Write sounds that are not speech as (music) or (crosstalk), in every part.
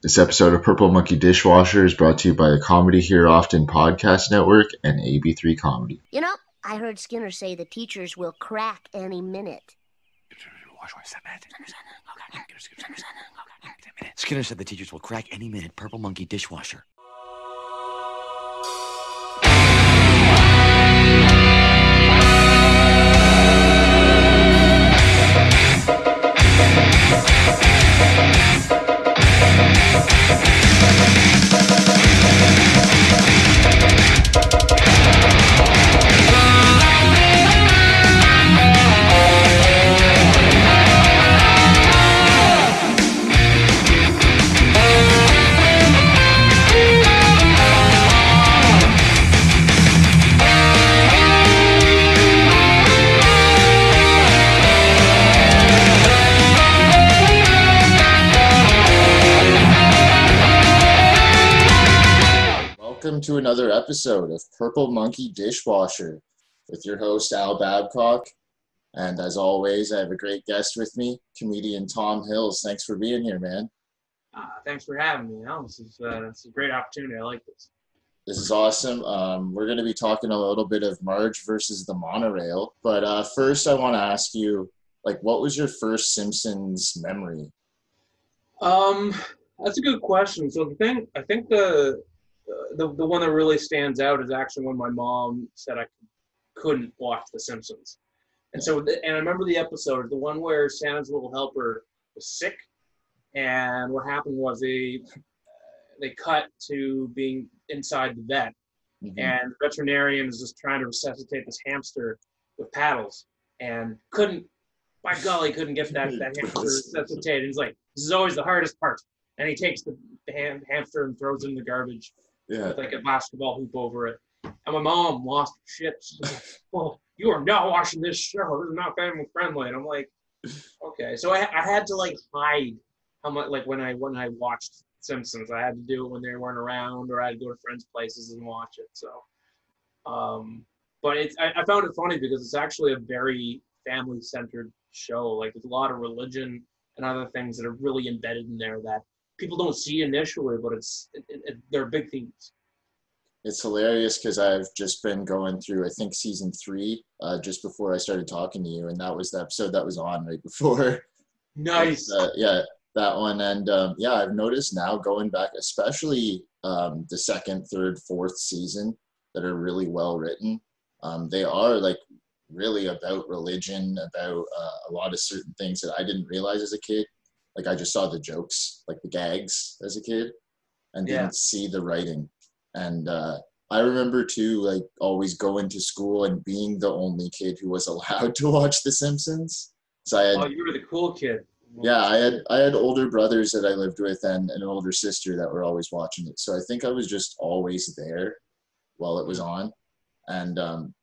This episode of Purple Monkey Dishwasher is brought to you by the Comedy Here Often Podcast Network and AB3 Comedy. You know, I heard Skinner say the teachers will crack any minute. Skinner said the teachers will crack any minute. Purple Monkey Dishwasher. Thank Welcome to another episode of Purple Monkey Dishwasher with your host Al Babcock. And as always, I have a great guest with me, comedian Tom Hills. Thanks for being here, man. Uh, thanks for having me. Al. This is uh, it's a great opportunity. I like this. This is awesome. Um, we're going to be talking a little bit of Marge versus the monorail. But uh, first, I want to ask you, like, what was your first Simpsons memory? Um, that's a good question. So the thing, I think the uh, the the one that really stands out is actually when my mom said I couldn't watch The Simpsons, and so the, and I remember the episode, the one where Santa's little helper was sick, and what happened was they they cut to being inside the vet, Mhm. and the veterinarian is just trying to resuscitate this hamster with paddles and couldn't by golly couldn't get that, that (laughs) hamster resuscitated. He's like this is always the hardest part. And he takes the, the ham, hamster and throws it in the garbage yeah. with like a basketball hoop over it. And my mom lost shit. She's like, well you are not watching this show. This is not family friendly. And i'm like okay. So i, I had to like hide how much like when i when i watched simpsons i had to do it when they weren't around or i had to go to friends places and watch it so um but it's I, I found it funny because it's actually a very family centered show like there's a lot of religion and other things that are really embedded in there that people don't see initially but it's it, it, they're big themes It's hilarious because I've just been going through, I think, season three uh, just before I started talking to you, and that was the episode that was on right before. (laughs) nice Uh, yeah, that one. And um, yeah, I've noticed now going back, especially um, the second, third, fourth season that are really well written. Um, they are like really about religion, about uh, a lot of certain things that I didn't realize as a kid. Like I just saw the jokes, like the gags as a kid, and Yeah. didn't see the writing. And uh, I remember too, like always going to school and being the only kid who was (laughs) allowed to watch The Simpsons. So I had oh you were the cool kid yeah, I had I had older brothers that I lived with and an older sister that were always watching it. So I think I was just always there while it was on, and um,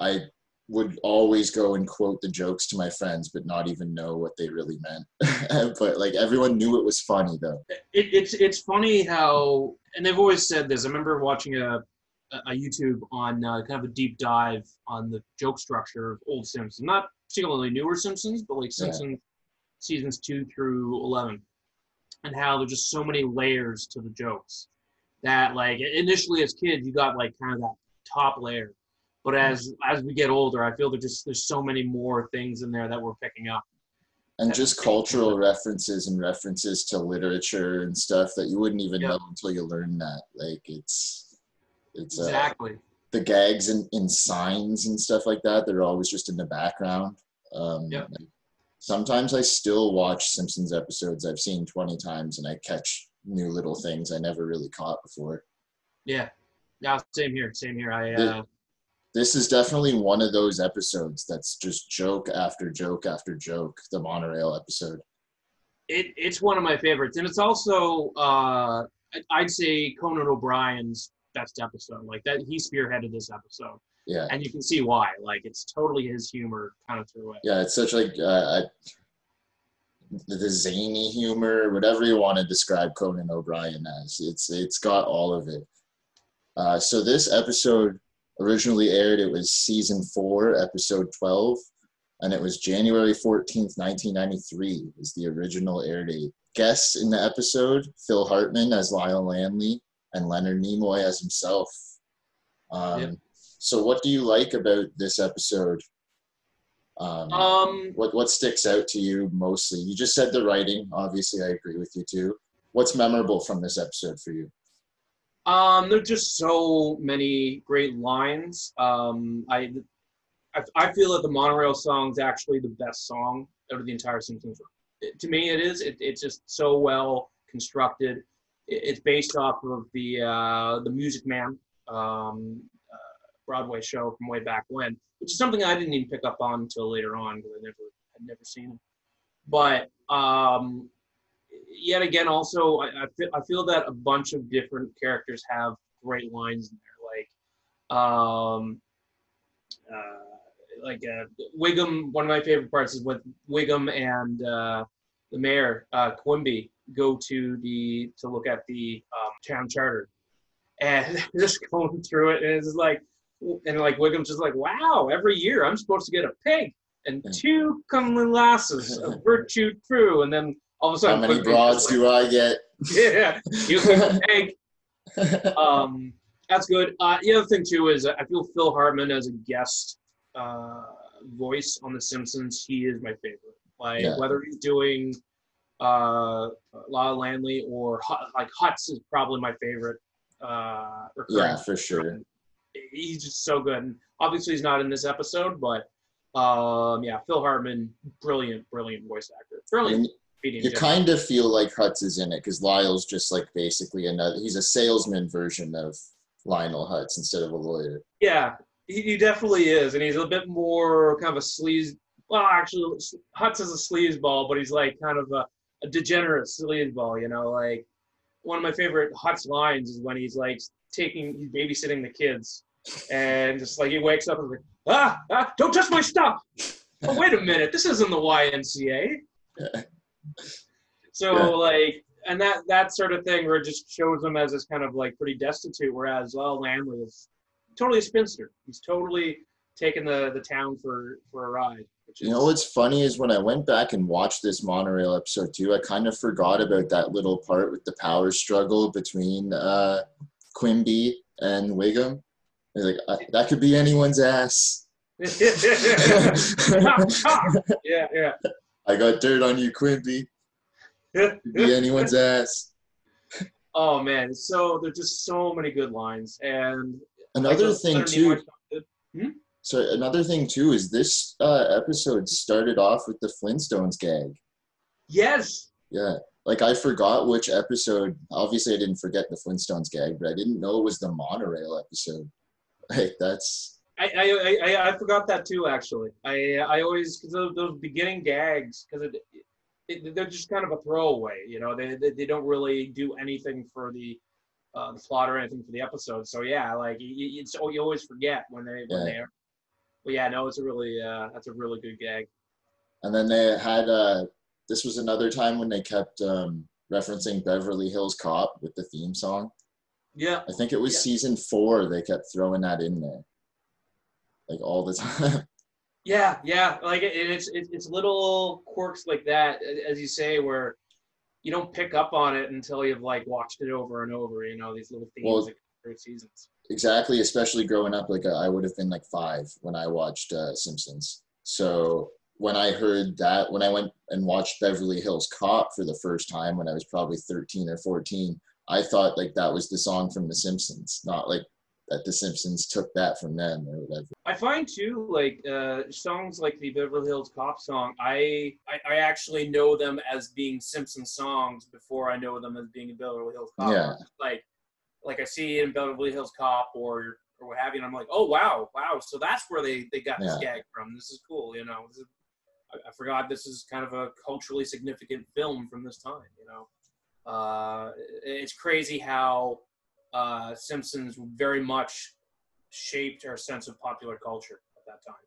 I would always go and quote the jokes to my friends, but not even know what they really meant. (laughs) but like everyone knew it was funny though. it, it's it's funny how and they've always said this. I remember watching a a YouTube on uh, kind of a deep dive on the joke structure of old Simpsons, not particularly newer Simpsons, but like Yeah. Simpsons seasons two through eleven, and how there's just so many layers to the jokes that like initially as kids you got like kind of that top layer, but as as we get older, I feel there's just there's so many more things in there that we're picking up. And just cultural references and references to literature and stuff that you wouldn't even Yeah. know until you learn that. Like it's it's uh, Exactly. the gags in, in signs and stuff like that they're always just in the background um, Yeah. like, sometimes i still watch simpsons episodes i've seen 20 times and i catch new little things i never really caught before Yeah. Yeah. Same here. Same here. I uh, this is definitely one of those episodes that's just joke after joke after joke the monorail episode it, it's one of my favorites, and it's also uh, I'd say Conan O'Brien's best episode. Like that, he spearheaded this episode, yeah and you can see why. Like it's totally his humor kind of through it. yeah it's such like uh, I- the, the zany humor whatever you want to describe conan o'brien as it's it's got all of it uh, so this episode originally aired it was season four episode 12 and it was january 14th 1993 was the original air date guests in the episode: Phil Hartman as Lyle Lanley and Leonard Nimoy as himself. Um, Yep. So, what do you like about this episode? Um, Um, what what sticks out to you mostly? You just said the writing. Obviously, I agree with you too. What's memorable from this episode for you? Um, there's just so many great lines. Um, I, I, I feel that the monorail song is actually the best song out of the entire Simpsons. It, to me, it is. It, it's just so well constructed. It, it's based off of the uh, the Music Man um, uh, Broadway show from way back when, which is something I didn't even pick up on until later on because I never had never seen it. But um, yet again, also I, I, feel, I feel that a bunch of different characters have great lines in there, like um, uh, like uh, Wiggum. One of my favorite parts is with Wiggum and uh, the mayor uh, Quimby go to the to look at the um, town charter, and (laughs) just going through it, and it's like, and like Wiggum's just like, wow, every year I'm supposed to get a pig and two comely lasses of virtue true, and then all of a How many (laughs) broads do I get? Yeah, you can egg. (laughs) Um, that's good. Uh, the other thing too is I feel Phil Hartman as a guest uh, voice on The Simpsons, he is my favorite. Like Yeah. whether he's doing uh, Lyle Lanley or like Hutz is probably my favorite. Uh, yeah, for sure. he's just so good. And obviously, he's not in this episode, but um, yeah, Phil Hartman, brilliant, brilliant voice actor, brilliant. You general. kind of feel like Hutz is in it because Lyle's just like basically another. He's a salesman version of Lionel Hutz instead of a lawyer. Yeah, he, he definitely is, and he's a bit more kind of a sleaze. Well, actually, Hutz is a sleazeball, but he's like kind of a, a degenerate sleazeball. You know, like one of my favorite Hutz lines is when he's like taking, he's babysitting the kids, and just like he wakes up and like, ah, ah, don't touch my stuff. Oh, wait a minute, this isn't the YMCA. (laughs) So Yeah. like, and that that sort of thing where it just shows him as this kind of like pretty destitute, whereas Lyle Lanley is totally a spinster. He's totally taking the the town for for a ride. Is, You know what's funny is when I went back and watched this monorail episode too, I kind of forgot about that little part with the power struggle between uh, Quimby and Wiggum. Like uh, that could be anyone's ass. (laughs) yeah, yeah. I got dirt on you, Quimby. Be anyone's (laughs) ass. oh man, so there's just so many good lines, and Another like, thing too. Did- So another thing too is this uh, episode started off with the Flintstones gag. Yes, Yeah, like I forgot which episode. Obviously, I didn't forget the Flintstones gag, but I didn't know it was the monorail episode. Like that's I, I, I, I forgot that too. Actually, I I always because those, those beginning gags because it, it, they're just kind of a throwaway. You know, they they, they don't really do anything for the uh, the plot or anything for the episode. So yeah, like you, it's oh, you always forget when they when Yeah. they are. But yeah, no, it's a really uh, that's a really good gag. and then they had uh, this was another time when they kept um, referencing Beverly Hills Cop with the theme song. Yeah, I think it was Yeah. season four. They kept throwing that in there, like all the (laughs) time. yeah, yeah. Like it, it's it, it's little quirks like that, as you say, where you don't pick up on it until you've like watched it over and over. You know, these little themes Well- that go through seasons. exactly especially growing up like i would have been like five when i watched uh, simpsons so when i heard that when i went and watched beverly hills cop for the first time when i was probably 13 or 14 i thought like that was the song from the simpsons not like that the simpsons took that from them or whatever I find too, like uh, songs like the Beverly Hills Cop song. I, I I actually know them as being Simpson songs before I know them as being in Beverly Hills Cop. Yeah. Like, like I see in Beverly Hills Cop or or what have you, and I'm like, oh wow, wow. So that's where they they got this gag from. This is cool, you know. This is, I, I forgot this is kind of a culturally significant film from this time. You know, uh, it's crazy how uh, Simpsons very much shaped our sense of popular culture at that time.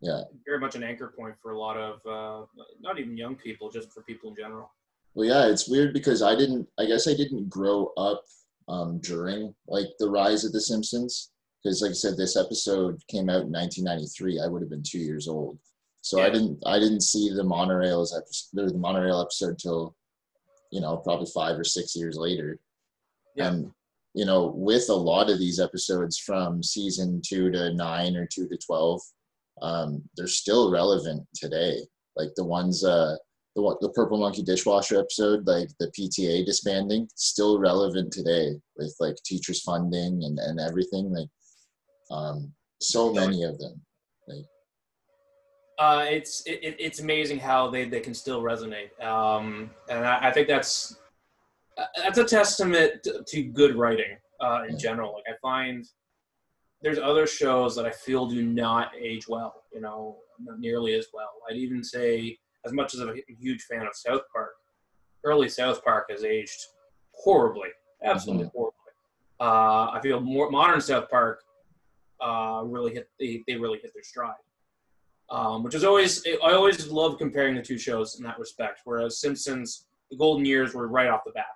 Yeah. Very much an anchor point for a lot of, uh, not even young people, just for people in general. well yeah it's weird because i didn't i guess i didn't grow up um, during like the rise of the simpsons because like i said this episode came out in 1993 i would have been two years old so i didn't i didn't see the monorails episode the monorail episode till you know, probably five or six years later. Yeah. And you know, with a lot of these episodes from season two to nine or two to twelve, um, they're still relevant today. Like the ones, uh, the the Purple Monkey dishwasher episode, like the PTA disbanding, still relevant today with like teachers funding and and everything. Like, um, so many of them. Like, Uh, it's it, it- it's amazing how they, they can still resonate, um, and I, I think that's that's a testament to, good writing uh, in general. Like I find there's other shows that I feel do not age well, you know, not nearly as well. I'd even say, as much as I'm a huge fan of South Park, early South Park has aged horribly, absolutely horribly. Uh, I feel more modern South Park uh, really hit they, they really hit their stride um, which is always I always love comparing the two shows in that respect. Whereas Simpsons, the golden years were right off the bat,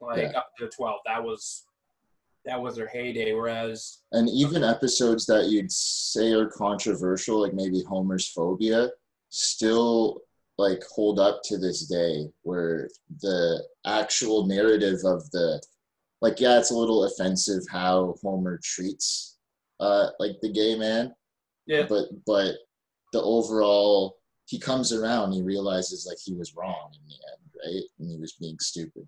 like Yeah. up to twelve. That was that was their heyday. Whereas and even episodes that you'd say are controversial, like maybe Homer's phobia, still like hold up to this day. Where the actual narrative of the, like, yeah, it's a little offensive how Homer treats, uh, like the gay man, yeah, but but the overall, he comes around, he realizes like he was wrong in the end, right, and he was being stupid.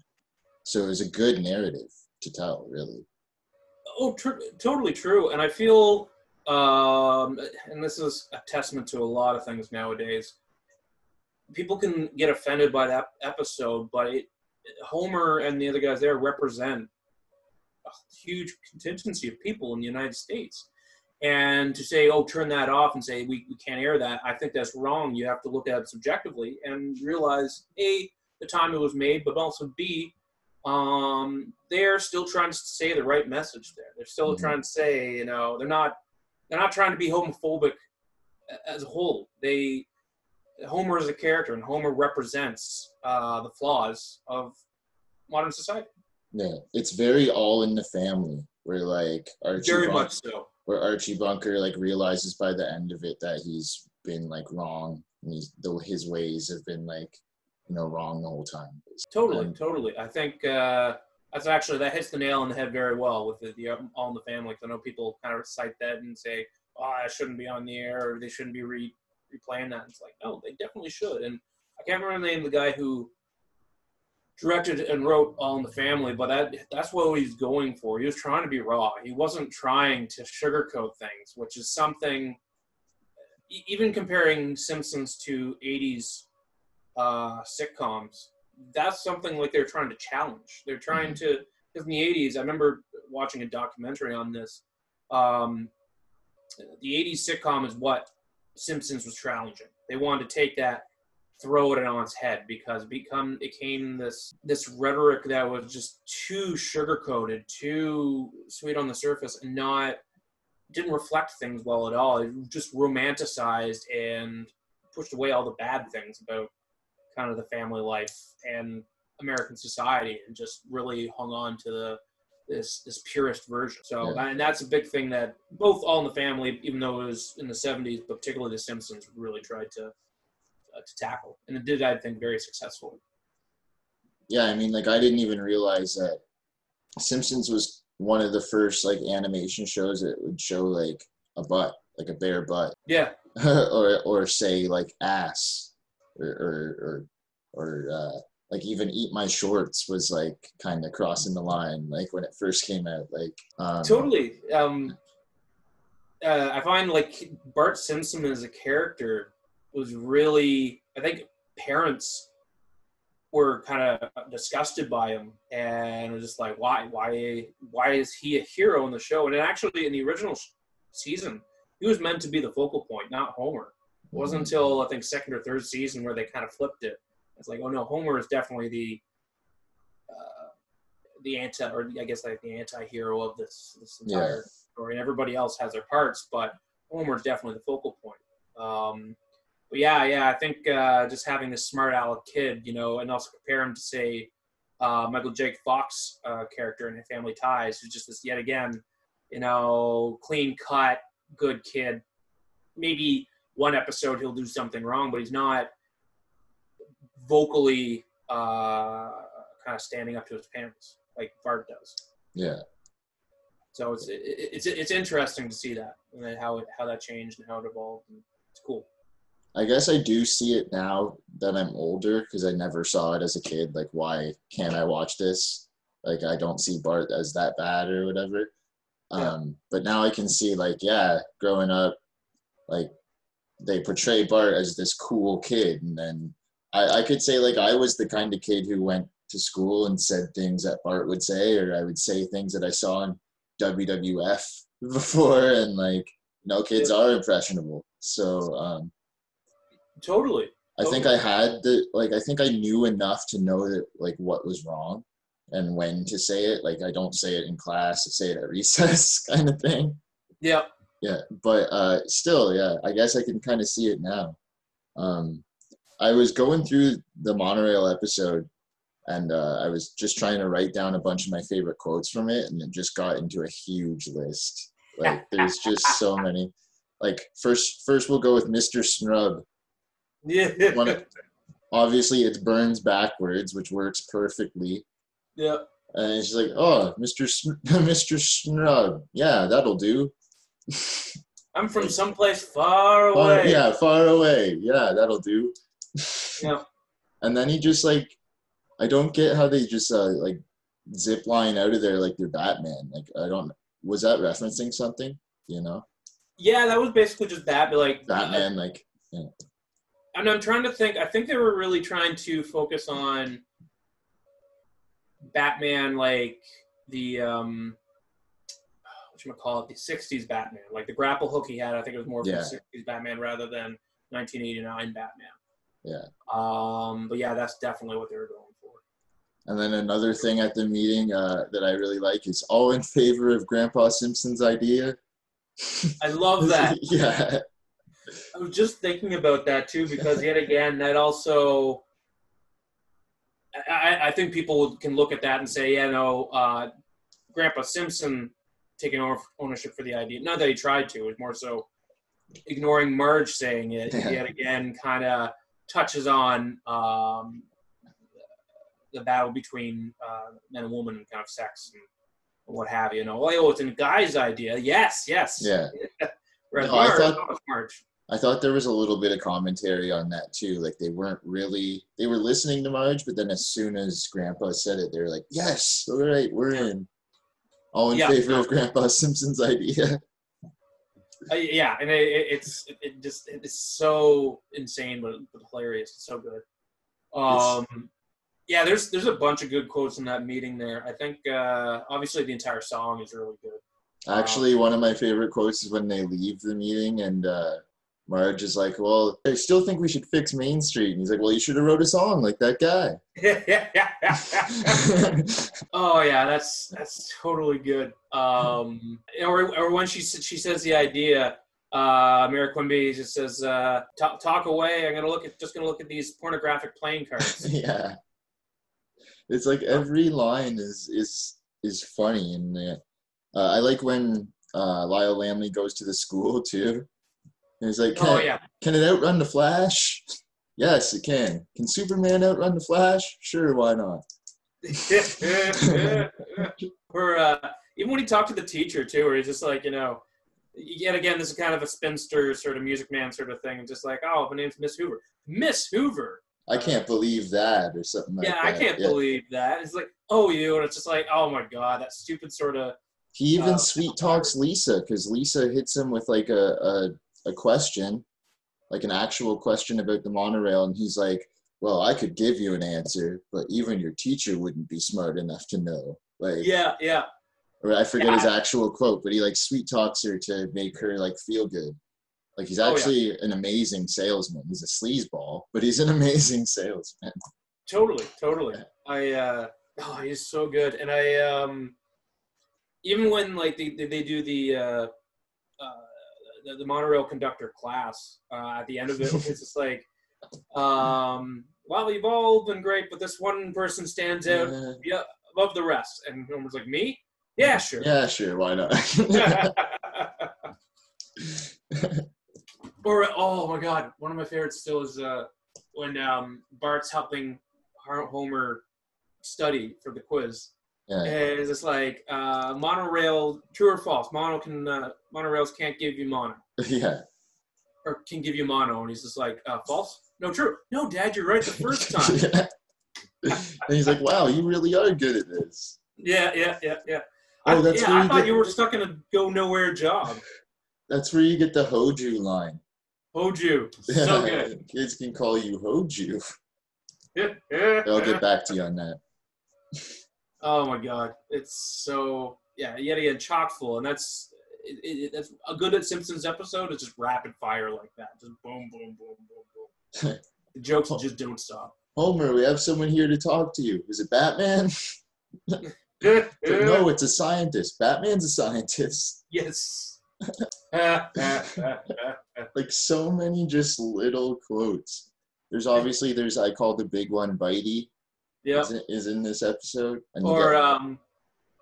So it was a good narrative to tell, really. oh, tr- totally true. And I feel, um, and this is a testament to a lot of things nowadays. People can get offended by that episode, but it, Homer and the other guys there represent a huge contingency of people in the United States. And to say, oh, turn that off and say we, we can't air that, I think that's wrong. You have to look at it subjectively and realize A, the time it was made, but also B, um, they're still trying to say the right message there. They're still Mhm. trying to say, you know, they're not they're not trying to be homophobic as a whole. They Homer is a character, and Homer represents uh, the flaws of modern society. Yeah, it's very all in the family. Where like Archie, Very Bunk- much so. where Archie Bunker like realizes by the end of it that he's been like wrong, and he's though his ways have been like you know wrong the whole time. Totally, And- totally. I think uh, that's actually that hits the nail on the head very well with the, the um, All in the Family. I know people kind of cite that and say, "Oh, I shouldn't be on the air," or "They shouldn't be re- replaying that." It's like, no, they definitely should. And I can't remember the name of the guy who directed and wrote All in the Family, but that that's what he was going for. He was trying to be raw. He wasn't trying to sugarcoat things, which is something. Even comparing Simpsons to '80s uh, sitcoms, that's something like they're trying to challenge. They're trying to because in the '80s, I remember watching a documentary on this. Um, the '80s sitcom is what Simpsons was challenging. They wanted to take that, throw it on its head because become it came this this rhetoric that was just too sugar coated, too sweet on the surface, and not didn't reflect things well at all. It just romanticized and pushed away all the bad things about kind of the family life and American society, and just really hung on to the this this purist version. So, Yeah. and that's a big thing that both All in the Family, even though it was in the '70s, but particularly The Simpsons, really tried to uh, to tackle, and it did, I think, very successfully. Yeah, I mean like I didn't even realize that Simpsons was one of the first like animation shows that would show like a butt, like a bare butt, Yeah, (laughs) or or say like ass, or or or, uh, like even eat my shorts was like kind of crossing the line like when it first came out like um, totally. Um, uh, I find like Bart Simpson as a character was really, I think parents were kind of disgusted by him and was just like, why, why, why is he a hero in the show? And actually, in the original season, he was meant to be the focal point, not Homer. It wasn't until I think second or third season where they kind of flipped it. It's like, oh no, Homer is definitely the uh, the anti, or I guess like the anti-hero of this this entire story. And everybody else has their parts, but Homer's definitely the focal point. Um, but yeah, yeah, I think uh, just having this smart aleck kid, you know, and also compare him to say uh, Michael J. Fox uh, character in Family Ties, who's just this yet again, you know, clean cut, good kid. Maybe one episode he'll do something wrong, but he's not vocally uh, kind of standing up to his parents like Bart does. Yeah. So it's it, it's it's interesting to see that and then how it, how that changed and how it evolved. And it's cool. I guess I do see it now that I'm older because I never saw it as a kid. Like, why can't I watch this? Like, I don't see Bart as that bad or whatever. Yeah. Um, but now I can see, like, yeah, growing up, like, they portray Bart as this cool kid. And then I, I could say, like, I was the kind of kid who went to school and said things that Bart would say, or I would say things that I saw in WWF (laughs) before. And, like, you know, kids are impressionable. So, um, Totally. I think I had the like I think I knew enough to know that like what was wrong and when to say it. Like I don't say it in class, I say it at (laughs) recess kind of thing. Yeah. Yeah. But uh still, yeah, I guess I can kind of see it now. Um I was going through the monorail episode and uh, I was just trying to write down a bunch of my favorite quotes from it and it just got into a huge list. Like there's just so many. Like first first we'll go with Mr. Snrub Yeah. Of- obviously it's burns backwards, which works perfectly. yeah. And she's like, "Oh, Mr. Sn- (laughs) Mr. Snug, yeah, that'll do." I'm from someplace far Far, away. yeah, far away. Yeah, that'll do. Yeah. And then he just like, I don't get how they just uh, like zip line out of there like they're Batman. Like I don't. Was that referencing something? You know, Yeah, that was basically just that. But like Batman. Like, and I'm trying to think. I think they were really trying to focus on Batman, like the um, call it, the '60s Batman, like the grapple hook he had. I think it was more Yeah. from '60s Batman rather than 1989 Batman. Yeah. Um, but yeah, that's definitely what they were going for. and then another thing at the meeting uh, that I really like is all in favor of Grandpa Simpson's idea. I love that. (laughs) yeah. I was just thinking about that too because yet again, that also. I, I think people can look at that and say, yeah, no, uh, Grandpa Simpson taking ownership for the idea. Not that he tried to; it's more so ignoring Marge saying it. Yeah. Yet again, kind of touches on um, the battle between uh, man and woman and kind of sex and what have you. You know, oh, it's a guy's idea. Yes, yes. Yeah. (laughs) No, I thought- oh, I thought there was a little bit of commentary on that too. Like they weren't really they were listening to Marge, but then as soon as Grandpa said it, they were like, "Yes, all right, we're in." All in Yeah. favor of Grandpa Simpson's idea. Uh, yeah, and it, it, it's it, it just it's so insane, but, but hilarious. It's so good. Um, yeah, there's there's a bunch of good quotes in that meeting there. I think uh, obviously the entire song is really good. Actually, one of my favorite quotes is when they leave the meeting and uh, Marge is like, "Well, I still think we should fix Main Street." And he's like, "Well, you should have wrote a song like that guy." yeah, yeah, yeah, oh yeah, that's that's totally good. Um, or or when she she says the idea, uh, Mayor Quimby just says, uh, "Talk talk away. I'm gonna look at just gonna look at these pornographic playing cards." (laughs) yeah, it's like every line is is is funny, and uh, I like when uh, Lyle Lanley goes to the school too. And he's like, can, oh it, yeah. can it outrun the Flash? Yes, it can. Can Superman outrun the Flash? Sure, why not? (laughs) or uh, even when he talked to the teacher too, where he's just like, you know, yet again, this is kind of a spinster sort of music man sort of thing, and just like, oh, my name's Miss Hoover. Miss Hoover. I can't believe that, or something like that. yeah, that. I can't Yeah. believe that. It's like, oh, you, and it's just like, oh my god, that stupid sort of. He even Uh, sweet talks Lisa because Lisa hits him with like a, a a question, like an actual question about the monorail, and he's like, "Well, I could give you an answer, but even your teacher wouldn't be smart enough to know." Like, Yeah, yeah, or I forget his actual quote, but he like sweet talks her to make her like feel good. Like he's Oh, yeah. actually an amazing salesman. He's a sleazeball, but he's an (laughs) amazing salesman. totally, totally. I, uh, oh, he's so good, and I, um, even when like they they, they do the. Uh, the, the monorail conductor class uh, at the end of it it's just like um well you've all been great but this one person stands out. Yeah, above the rest. And Homer's like me? Yeah sure. Yeah, sure, why not? (laughs) or oh my god one of my favorites still is uh when um bart's helping homer study for the quiz. Yeah. And it's like uh, monorail, true or false? Mono can uh, monorails can't give you mono, (laughs) Yeah. or can give you mono, and he's just like uh, false. No, true. No, Dad, you're right the first (laughs) time. and he's like, wow, you really are good at this. yeah, yeah, yeah, yeah. Oh, I, that's yeah, I thought get- you were stuck in a go nowhere job. That's where you get the Hoju line. Hoju, so good. (laughs) Kids can call you Hoju. Yeah, I'll get back to you on that. Oh my god, it's so yeah. Yet again, chock full, and that's it, it, that's a good Simpsons episode. It's just rapid fire like that, just boom, boom, boom, boom, boom. (laughs) the jokes just don't stop. Homer, we have someone here to talk to you. Is it Batman? (laughs) No, it's a scientist. Batman's a scientist. (laughs) yes. Like so many just little quotes. There's obviously there's I call the big one Bitey yep. is, in- is in this episode. Or get- um,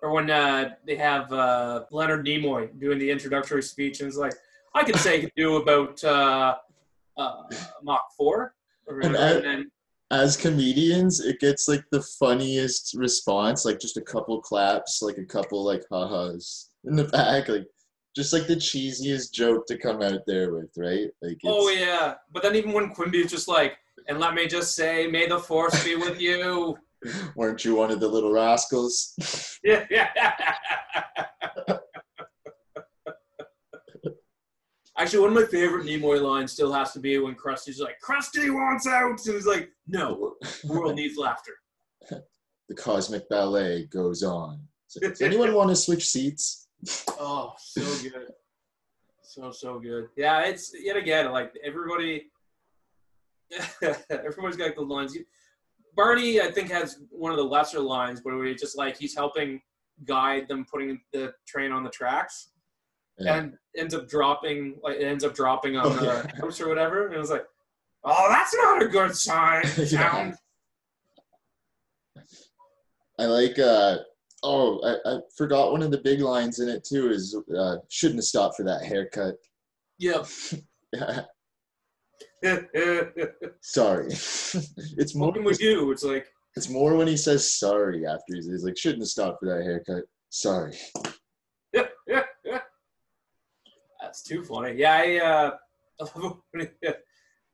or when uh, they have uh, Leonard Nimoy doing the introductory speech, and it's like, I can say do about uh, uh, Mach four, And whatever, I- and then as comedians, it gets like the funniest response, like just a couple claps, like a couple like ha-has in the (laughs) back, like just like the cheesiest joke to come out there with, right? Like Oh yeah, but then even when Quimby is just like, and let me just say, may the force be with you. (laughs) weren't you one of the little rascals? Yeah, (laughs) yeah. Actually, one of my favorite Nimoy lines still has to be when Krusty's like, "Krusty wants out," and he's like, "No, the world needs laughter." (laughs) the cosmic ballet goes on. So, does anyone want to switch seats? Oh, so good, so so good. Yeah, it's yet again like everybody. (laughs) everybody's got good lines. Barney, I think, has one of the lesser lines, where it's just like he's helping guide them putting the train on the tracks, Yeah. and ends up dropping like it ends up dropping on Oh, the yeah. or whatever, and it was like, oh, that's not a good sign. (laughs) Yeah. I like. uh Oh, I, I forgot one of the big lines in it too. Is uh, shouldn't have stopped for that haircut. Yep. (laughs) (laughs) Sorry. (laughs) it's more. what we do? It's like. It's more when he says sorry after he's, he's like shouldn't have stopped for that haircut. Sorry. (laughs) That's too funny. Yeah, I, uh, I love when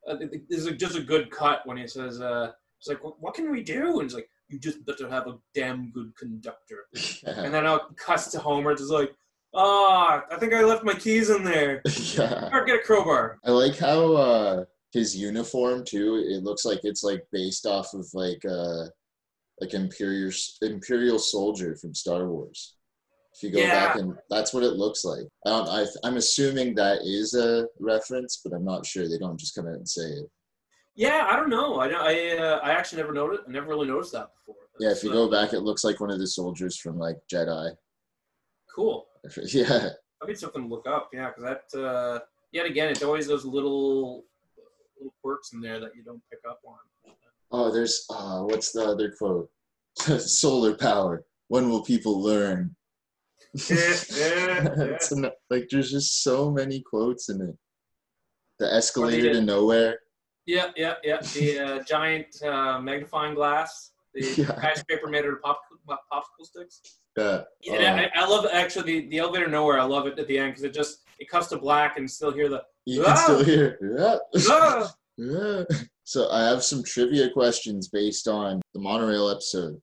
uh, this is just a good cut when he says, uh, "It's like, what can we do?" And he's like, "You just better have a damn good conductor." And then it cuts to Homer. It's like, "Ah, I think I left my keys in there. yeah. Or get a crowbar." I like how uh his uniform too. It looks like it's like based off of like uh like imperial imperial soldier from Star Wars. If you go back and that's what it looks like. I don't, I, I'm assuming that is a reference, but I'm not sure. They don't just come out and say it. Yeah, I don't know. I don't- I uh, I actually never noticed. I never really noticed that before. Yeah, if you So, go back, it looks like one of the soldiers from like Jedi. cool. (laughs) Yeah, i'd be something to look up. Yeah, because that uh, yet again, it's always those little little quirks in there that you don't pick up on. Oh, there's uh, what's the other quote? (laughs) Solar power. When will people learn? It's (laughs) an- like there's just so many quotes in it. The escalator to nowhere. Yeah, yeah, yeah. The uh, giant uh, magnifying glass, the (laughs) Yeah. skyscraper made out of pop, popsicle sticks. Yeah. Yeah, I, I love actually the, the elevator nowhere. I love it at the end because it just it cuts to black and still hear the you can still hear. Yeah. ah! (laughs) Yeah. So I have some trivia questions based on the monorail episode.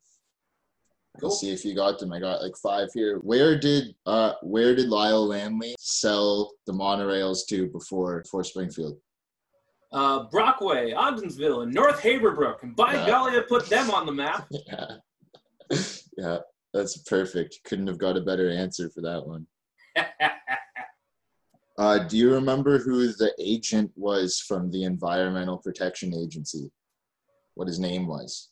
Cool. Let's see if you got them. I got like five here. Where did uh where did Lyle Lanley sell the monorails to before before Springfield? uh, Brockway, Ogdensville, and North Haverbrook. And by Yeah. golly, I put them on the map. (laughs) Yeah. yeah, that's perfect. Couldn't have got a better answer for that one. (laughs) Uh, do you remember who the agent was from the Environmental Protection Agency? What his name was?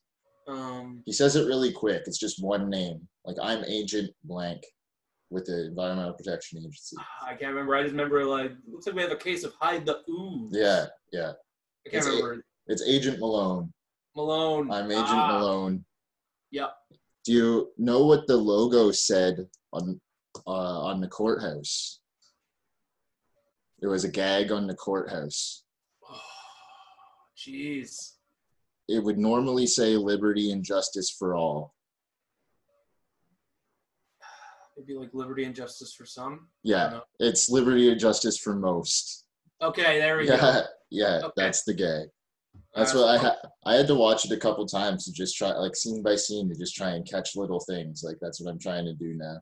um, He says it really quick. It's just one name. Like I'm Agent Blank with the Environmental Protection Agency. I can't remember. I just remember like looks like we have a case of hide the ooze. Yeah, yeah. I can't It's a- remember. It's Agent Malone. Malone. I'm Agent Ah, Malone. Yep. Do you know what the logo said on uh, on the courthouse? There was a gag on the courthouse. (sighs) Jeez. it would normally say liberty and justice for all. (sighs) Maybe like liberty and justice for some. Yeah, it's liberty and justice for most. Okay, there we go. Yeah, (laughs) yeah, Okay. that's the gag. That's Uh, what I had. I had to watch it a couple times to just try, like scene by scene, to just try and catch little things. Like that's what I'm trying to do now,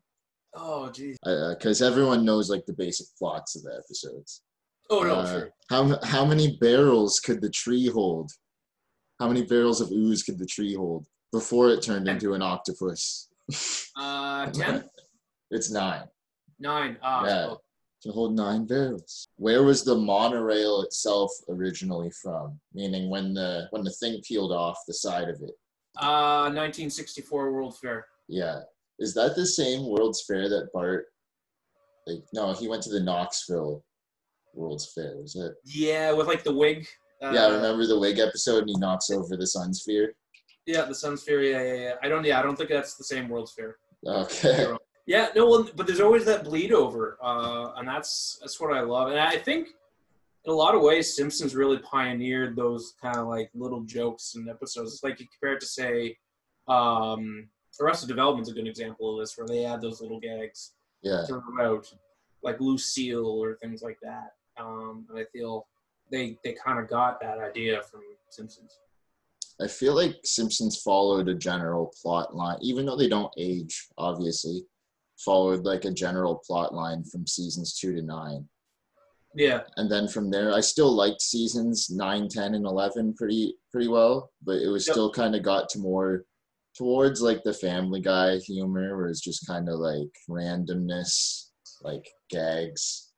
Oh, geez. because everyone knows like the basic plots of the episodes. Oh no, Uh, sure. How how many barrels could the tree hold? How many barrels of ooze could the tree hold before it turned into an octopus? Uh, (laughs) ten, It's nine. nine. Ah, Yeah. so- To hold nine barrels. Where was the monorail itself originally from? Meaning when the when the thing peeled off the side of it. Uh, 1964 World Fair. Yeah. Is that the same World's Fair that Bart like no, he went to the Knoxville World's Fair, was it? Yeah, with like the wig. Uh, yeah, I remember the wig episode and he knocks over the sun sphere? Yeah, the Sun's Sphere. Yeah, yeah, yeah. I don't. Yeah, I don't think that's the same World's Fair. Okay. Yeah, no, well, but there's always that bleed over, uh, and that's that's what I love. And I think in a lot of ways, Simpsons really pioneered those kind of like little jokes and episodes. It's like you compare it to say, um, Arrested Development's a good example of this, where they add those little gags Yeah. like Lucille or things like that. Um, and I feel they they kind of got that idea from Simpsons. I feel like Simpsons followed a general plot line, even though they don't age, obviously, followed like a general plot line from seasons two to nine. Yeah, And then from there, I still liked seasons nine, 10, and 11 pretty, pretty well, but it was Yep. still kind of got to more towards like the family guy humor, where it's just kind of like randomness, like gags.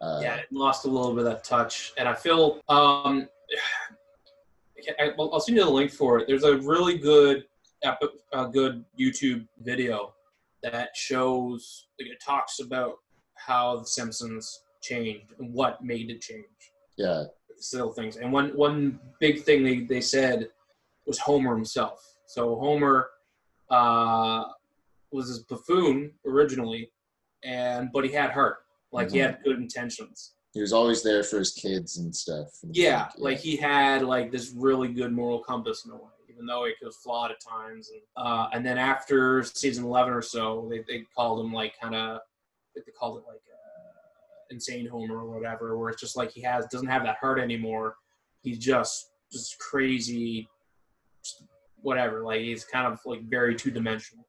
Uh, yeah, it lost a little bit of that touch, and I feel um, (sighs) I, I'll I'll send you the link for it. There's a really good, a good YouTube video that shows like, it talks about how the Simpsons changed and what made it change. yeah, Still things, and one one big thing they, they said was Homer himself. So Homer uh, was his buffoon originally, and but he had heart, like he had good intentions. he was always there for his kids and stuff. and Yeah, like, like he had like this really good moral compass in a way, even though it was flawed at times. And uh, and then after season eleven or so, they, they called him like kind of they called it like uh, insane Homer or whatever, where it's just like he has doesn't have that heart anymore. He's just just crazy, whatever. Like he's kind of like very two dimensional.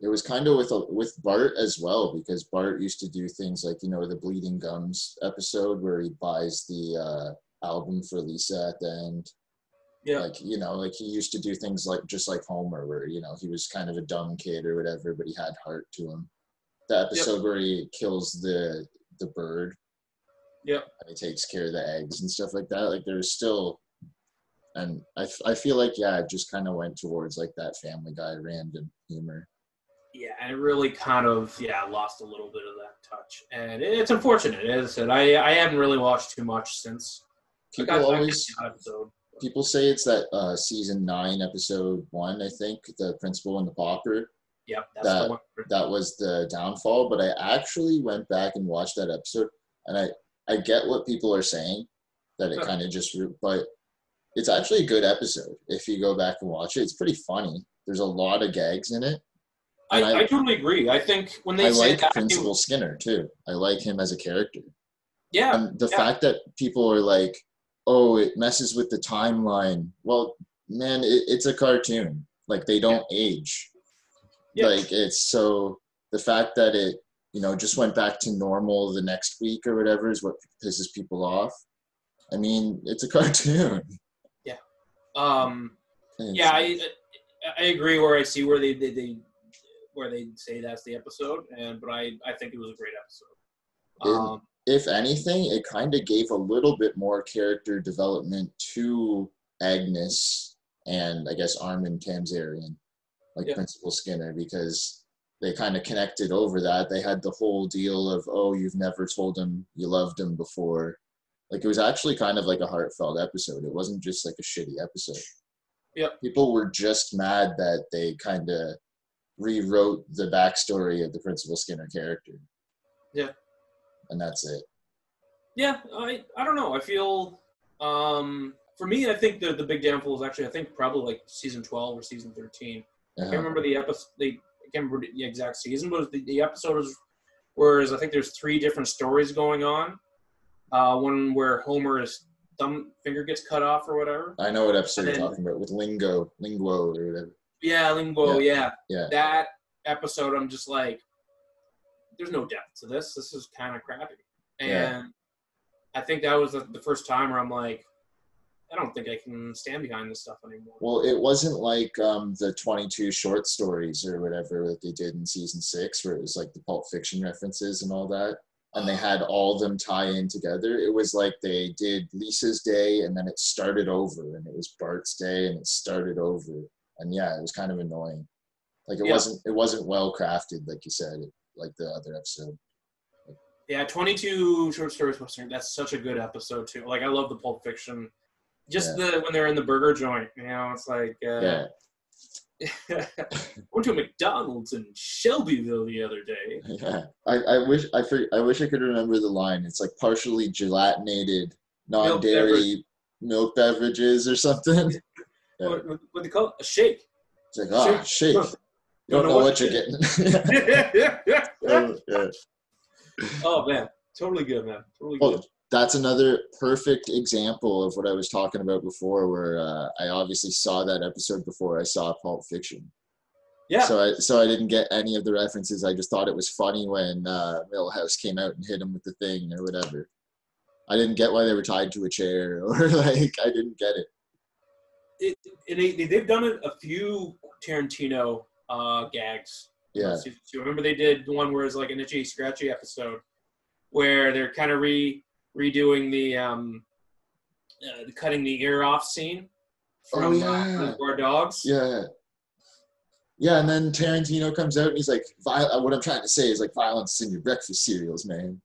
it was kind of with with Bart as well because Bart used to do things like you know the Bleeding Gums episode where he buys the uh, album for Lisa at the end. Yeah. Like you know, like he used to do things like just like Homer, where you know he was kind of a dumb kid or whatever, but he had heart to him. The episode where he kills the the bird. Yep. And he takes care of the eggs and stuff like that. Like there's still, and I, f- I feel like yeah, it just kind of went towards like that Family Guy random humor. Yeah, and it really kind of yeah lost a little bit of that touch, and it's unfortunate. As I said, I I haven't really watched too much since. People got- I always episode. people say it's that uh, season nine, episode one. I think the principal and the pauper. Yep, that's that- the one. That was the downfall. But I actually went back and watched that episode, and I I get what people are saying that it kind of just but it's actually a good episode if you go back and watch it. It's pretty funny. There's a lot of gags in it. I, I, I- totally agree. I think when they I say like that, Principal Skinner too. I like him as a character. yeah, and the yeah. fact that people are like, "Oh, it messes with the timeline." Well, man, it, it's a cartoon. Like they don't age. Yeah. Like it's so the fact that it you know just went back to normal the next week or whatever is what pisses people off. I mean, it's a (laughs) cartoon. Um, yeah, I, I agree. Where I see where they, they, they where they say that's the episode, and but I I think it was a great episode. Um, if anything, it kind of gave a little bit more character development to Agnes and I guess Armin Tamzarian, like Yeah. Principal Skinner, because they kind of connected over that. They had the whole deal of, oh, you've never told him you loved him before. Like it was actually kind of like a heartfelt episode. It wasn't just like a shitty episode. Yep. People were just mad that they kind of rewrote the backstory of the Principal Skinner character. Yeah. And that's it. Yeah, I I don't know. I feel um for me, I think the the big downfall is actually I think probably like season twelve or season thirteen. I Uh-huh. can't remember the episode. They I can't remember the exact season, but the, the episode was whereas I think there's three different stories going on. Uh, one where Homer's thumb finger gets cut off or whatever. I know what episode And you're talking about with Lingo, Linguo or whatever. Yeah, Lingo. Yeah. Yeah. That episode, I'm just like, there's no depth to this. This is kind of crappy. And Yeah. I think that was the, the first time where I'm like, I don't think I can stand behind this stuff anymore. Well, it wasn't like um, the 22 short stories or whatever that they did in season six, where it was like the Pulp Fiction references and all that. And they had all of them tie in together. It was like they did Lisa's day and then it started over, and it was Bart's day and it started over. And yeah, it was kind of annoying. Like it Yeah. wasn't it wasn't well crafted, like you said, like the other episode. Yeah, 22 short stories. Western. That's such a good episode too. Like I love the Pulp Fiction. Just the when they're in the burger joint, you know, it's like uh, Yeah, (laughs) went to a McDonald's in Shelbyville the other day. yeah. I, I wish I I wish I could remember the line. It's like partially gelatinated, non-dairy milk beverages or something. (laughs) Yeah. What, what, they call it? A shake. It's like, ah, shake. You don't know what you're getting. (laughs) oh yeah. man, totally good, man. Totally Well, good. That's another perfect example of what I was talking about before, where uh, I obviously saw that episode before I saw Pulp Fiction. Yeah, So I so I didn't get any of the references. I just thought it was funny when uh, Milhouse came out and hit him with the thing or whatever. I didn't get why they were tied to a chair (laughs) or like I didn't get it. it, it, they, they've done a, a few Tarantino uh, gags. Yeah, Season two. Remember they did the one where it's like an itchy scratchy episode where they're kind of re redoing the um uh, the cutting the ear off scene Oh, from yeah. uh, Reservoir Dogs. yeah, yeah. And then Tarantino comes out and he's like, "Vi- uh, "What I'm trying to say is like violence in your breakfast cereals, man."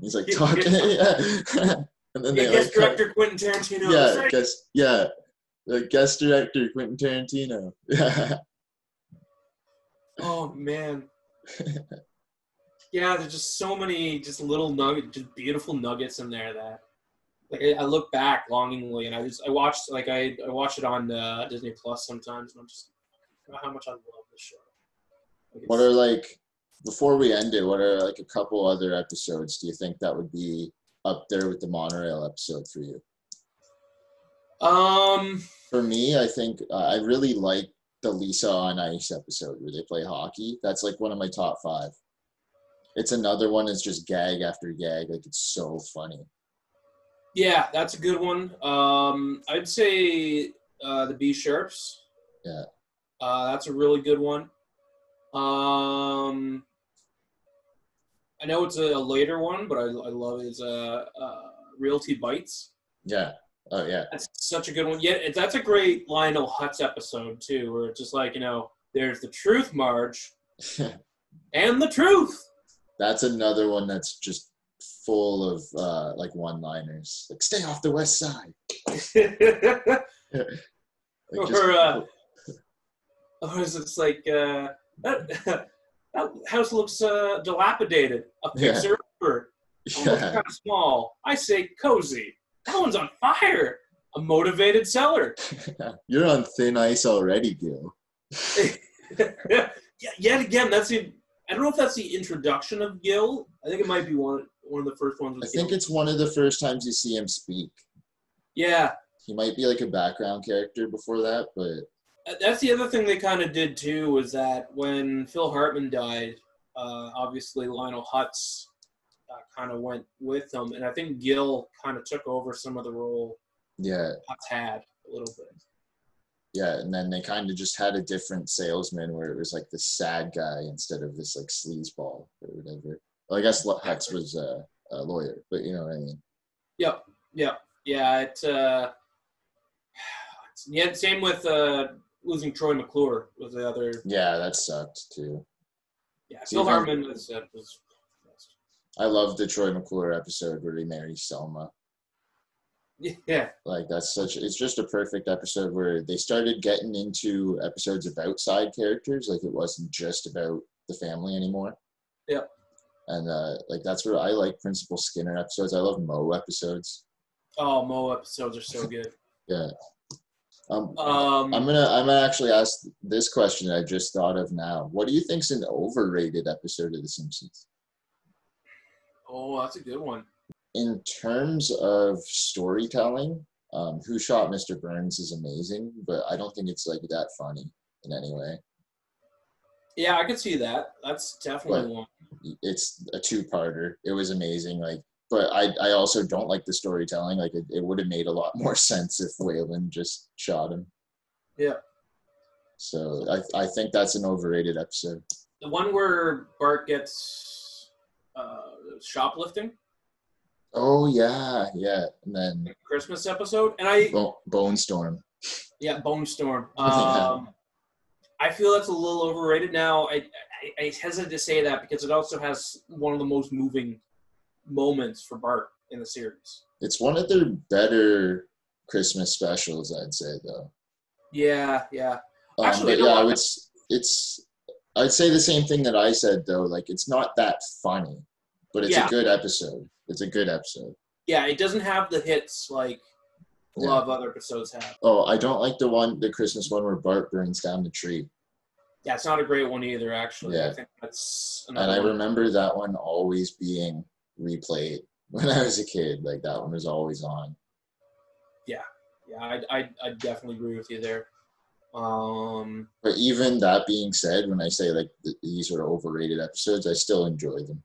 He's like (laughs) talking, (laughs) yeah. and then Yeah, they guest like, director Quentin Tarantino. yeah, guest, yeah, the guest director Quentin Tarantino. Yeah, (laughs) Oh man. Yeah, there's just so many just little nugget, just beautiful nuggets in there that like I, I look back longingly and I just I watched like I I watch it on uh, Disney Plus sometimes and I'm just how much I love this show. Like, What are like before we end it? What are like a couple other episodes? Do you think that would be up there with the monorail episode for you? um For me, I think uh, I really like the Lisa on Ice episode where they play hockey. That's like one of my top five. It's another one that's just gag after gag. Like it's so funny. yeah, that's a good one. Um I'd say uh the Be Sharps. Yeah. Uh that's a really good one. Um I know it's a, later one, but I, I love it. It's uh, uh, Realty Bites. Yeah. Oh yeah. That's such a good one. Yeah, that's a great Lionel Hutz episode too, where it's just like you know, there's the truth, Marge, (laughs) and the truth. That's another one that's just full of uh, like one-liners. Like stay off the west side. (laughs) Like, Or, uh, (laughs) or is it's like uh, that, (laughs) that house looks uh, dilapidated. A Yeah. fixer upper. Almost yeah. kind of small. I say cozy. That one's on fire. A motivated seller. You're on thin ice already, Gil. yeah, yet again, that's the. I don't know if that's the introduction of Gil. I think it might be one one of the first ones. I With think it's one of the first times you see him speak. Yeah, He might be like a background character before that, but that's the other thing they kind of did too. Was that when Phil Hartman died, uh, obviously Lionel Hutz uh, kind of went with him, and I think Gil kind of took over some of the role yeah, Hutz had a little bit. Yeah. And then they kind of just had a different salesman where it was like this sad guy instead of this like sleazeball or whatever. Well, I guess Hutz was a, a lawyer, but you know what I mean. Yep, yep, yeah. It. Uh, (sighs) yeah, same with uh, losing Troy McClure was the other Yeah, that sucked too. Yeah, Phil Hartman was, uh, was I love the Troy McClure episode where he marries Selma. Yeah, Like that's such it's just a perfect episode where they started getting into episodes of outside characters, like it wasn't just about the family anymore. Yep. And uh like that's where I like Principal Skinner episodes. I love Moe episodes. Oh, Moe episodes are so good. (laughs) Yeah. Um, Um, I'm gonna I'm gonna actually ask this question I just thought of now. What do you think's an overrated episode of The Simpsons? oh, that's a good one. In terms of storytelling, um, Who Shot Mr. Burns is amazing, but I don't think it's like that funny in any way. Yeah, I could see that. That's definitely What? one. It's a two-parter. It was amazing. Like, but I I also don't like the storytelling. Like, it, it would have made a lot (laughs) more sense if Waylon just shot him. Yeah. So I I think that's an overrated episode. The one where Bart gets uh, shoplifting, Oh yeah, yeah. And then Christmas episode, and I Bo- Bonestorm. yeah, Bonestorm. (laughs) Um, I feel that's a little overrated now. I, I I hesitate to say that because it also has one of the most moving moments for Bart in the series. It's one of their better Christmas specials, I'd say, though. Yeah, yeah. Um, Actually, but yeah, I what? would. s- It's. I'd say the same thing that I said though. Like, it's not that funny, but it's Yeah. a good episode. It's a good episode. Yeah, it doesn't have the hits like a Yeah. lot of other episodes have. Oh, I don't like the one, the Christmas one where Bart burns down the tree. Yeah, it's not a great one either. Actually, I Yeah. think that's And I one. remember that one always being replayed (laughs) when I was a kid. Like that one was always on. Yeah, yeah, I I I definitely agree with you there. Um, But even that being said, when I say like th- these are overrated episodes, I still enjoy them.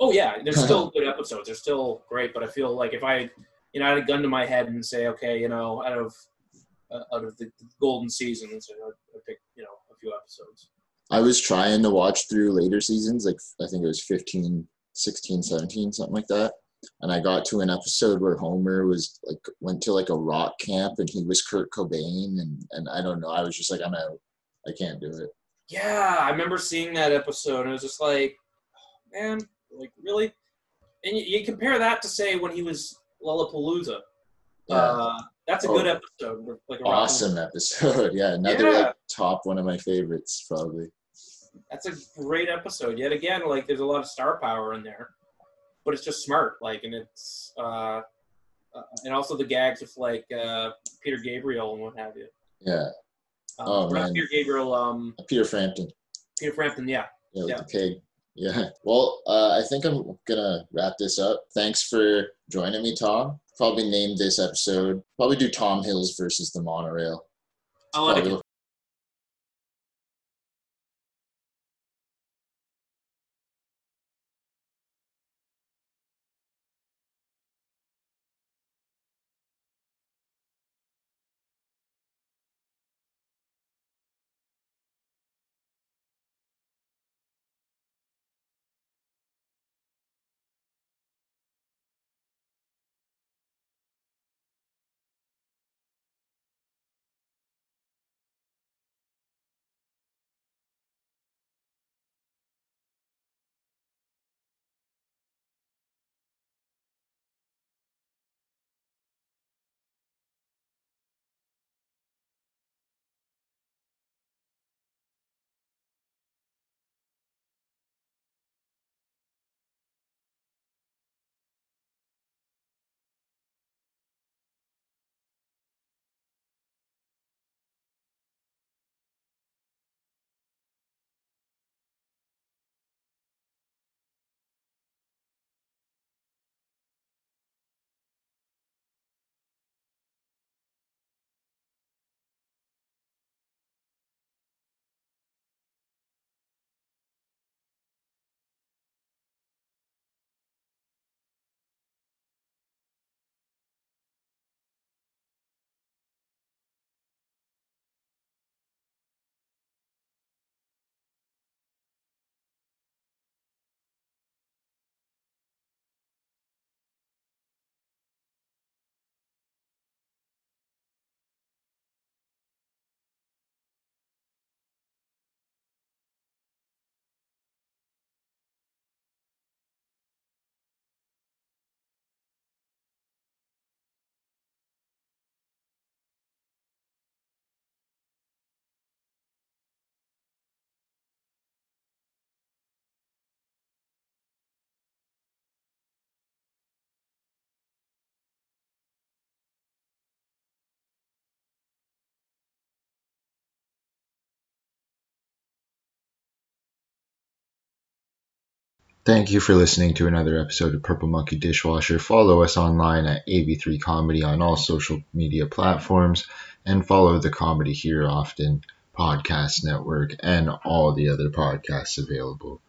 Oh yeah, there's (laughs) still good episodes. They're still great, but I feel like if I, you know, I had a gun to my head and say, okay, you know, out of uh, out of the golden seasons, you know, I pick you know a few episodes. I was trying to watch through later seasons, like I think it was 15, 16, 17, something like that. And I got to an episode where Homer was like went to like a rock camp and he was Kurt Cobain and and I don't know. I was just like I'm out. I can't do it. Yeah, I remember seeing that episode, and it was just like, oh, man, like really. And you, you compare that to say when he was Lollapalooza. Yeah. Uh, that's a Oh. good episode. Like a rock and- awesome episode. (laughs) yeah, another Yeah. like top one of my favorites probably. That's a great episode. Yet again, like there's a lot of star power in there, but it's just smart. Like, and it's uh, uh and also the gags with like uh, Peter Gabriel and what have you. Yeah, Um, Oh, man. Peter Gabriel. Um, Peter Frampton. Peter Frampton. Yeah. Yeah, Yeah. the pig. Yeah. Well, uh, I think I'm gonna wrap this up. Thanks for joining me, Tom. Probably name this episode. Probably do Tom Hills versus the monorail. I Thank you for listening to another episode of Purple Monkey Dishwasher. Follow us online at AV3 Comedy on all social media platforms and follow the Comedy Here Often podcast network and all the other podcasts available.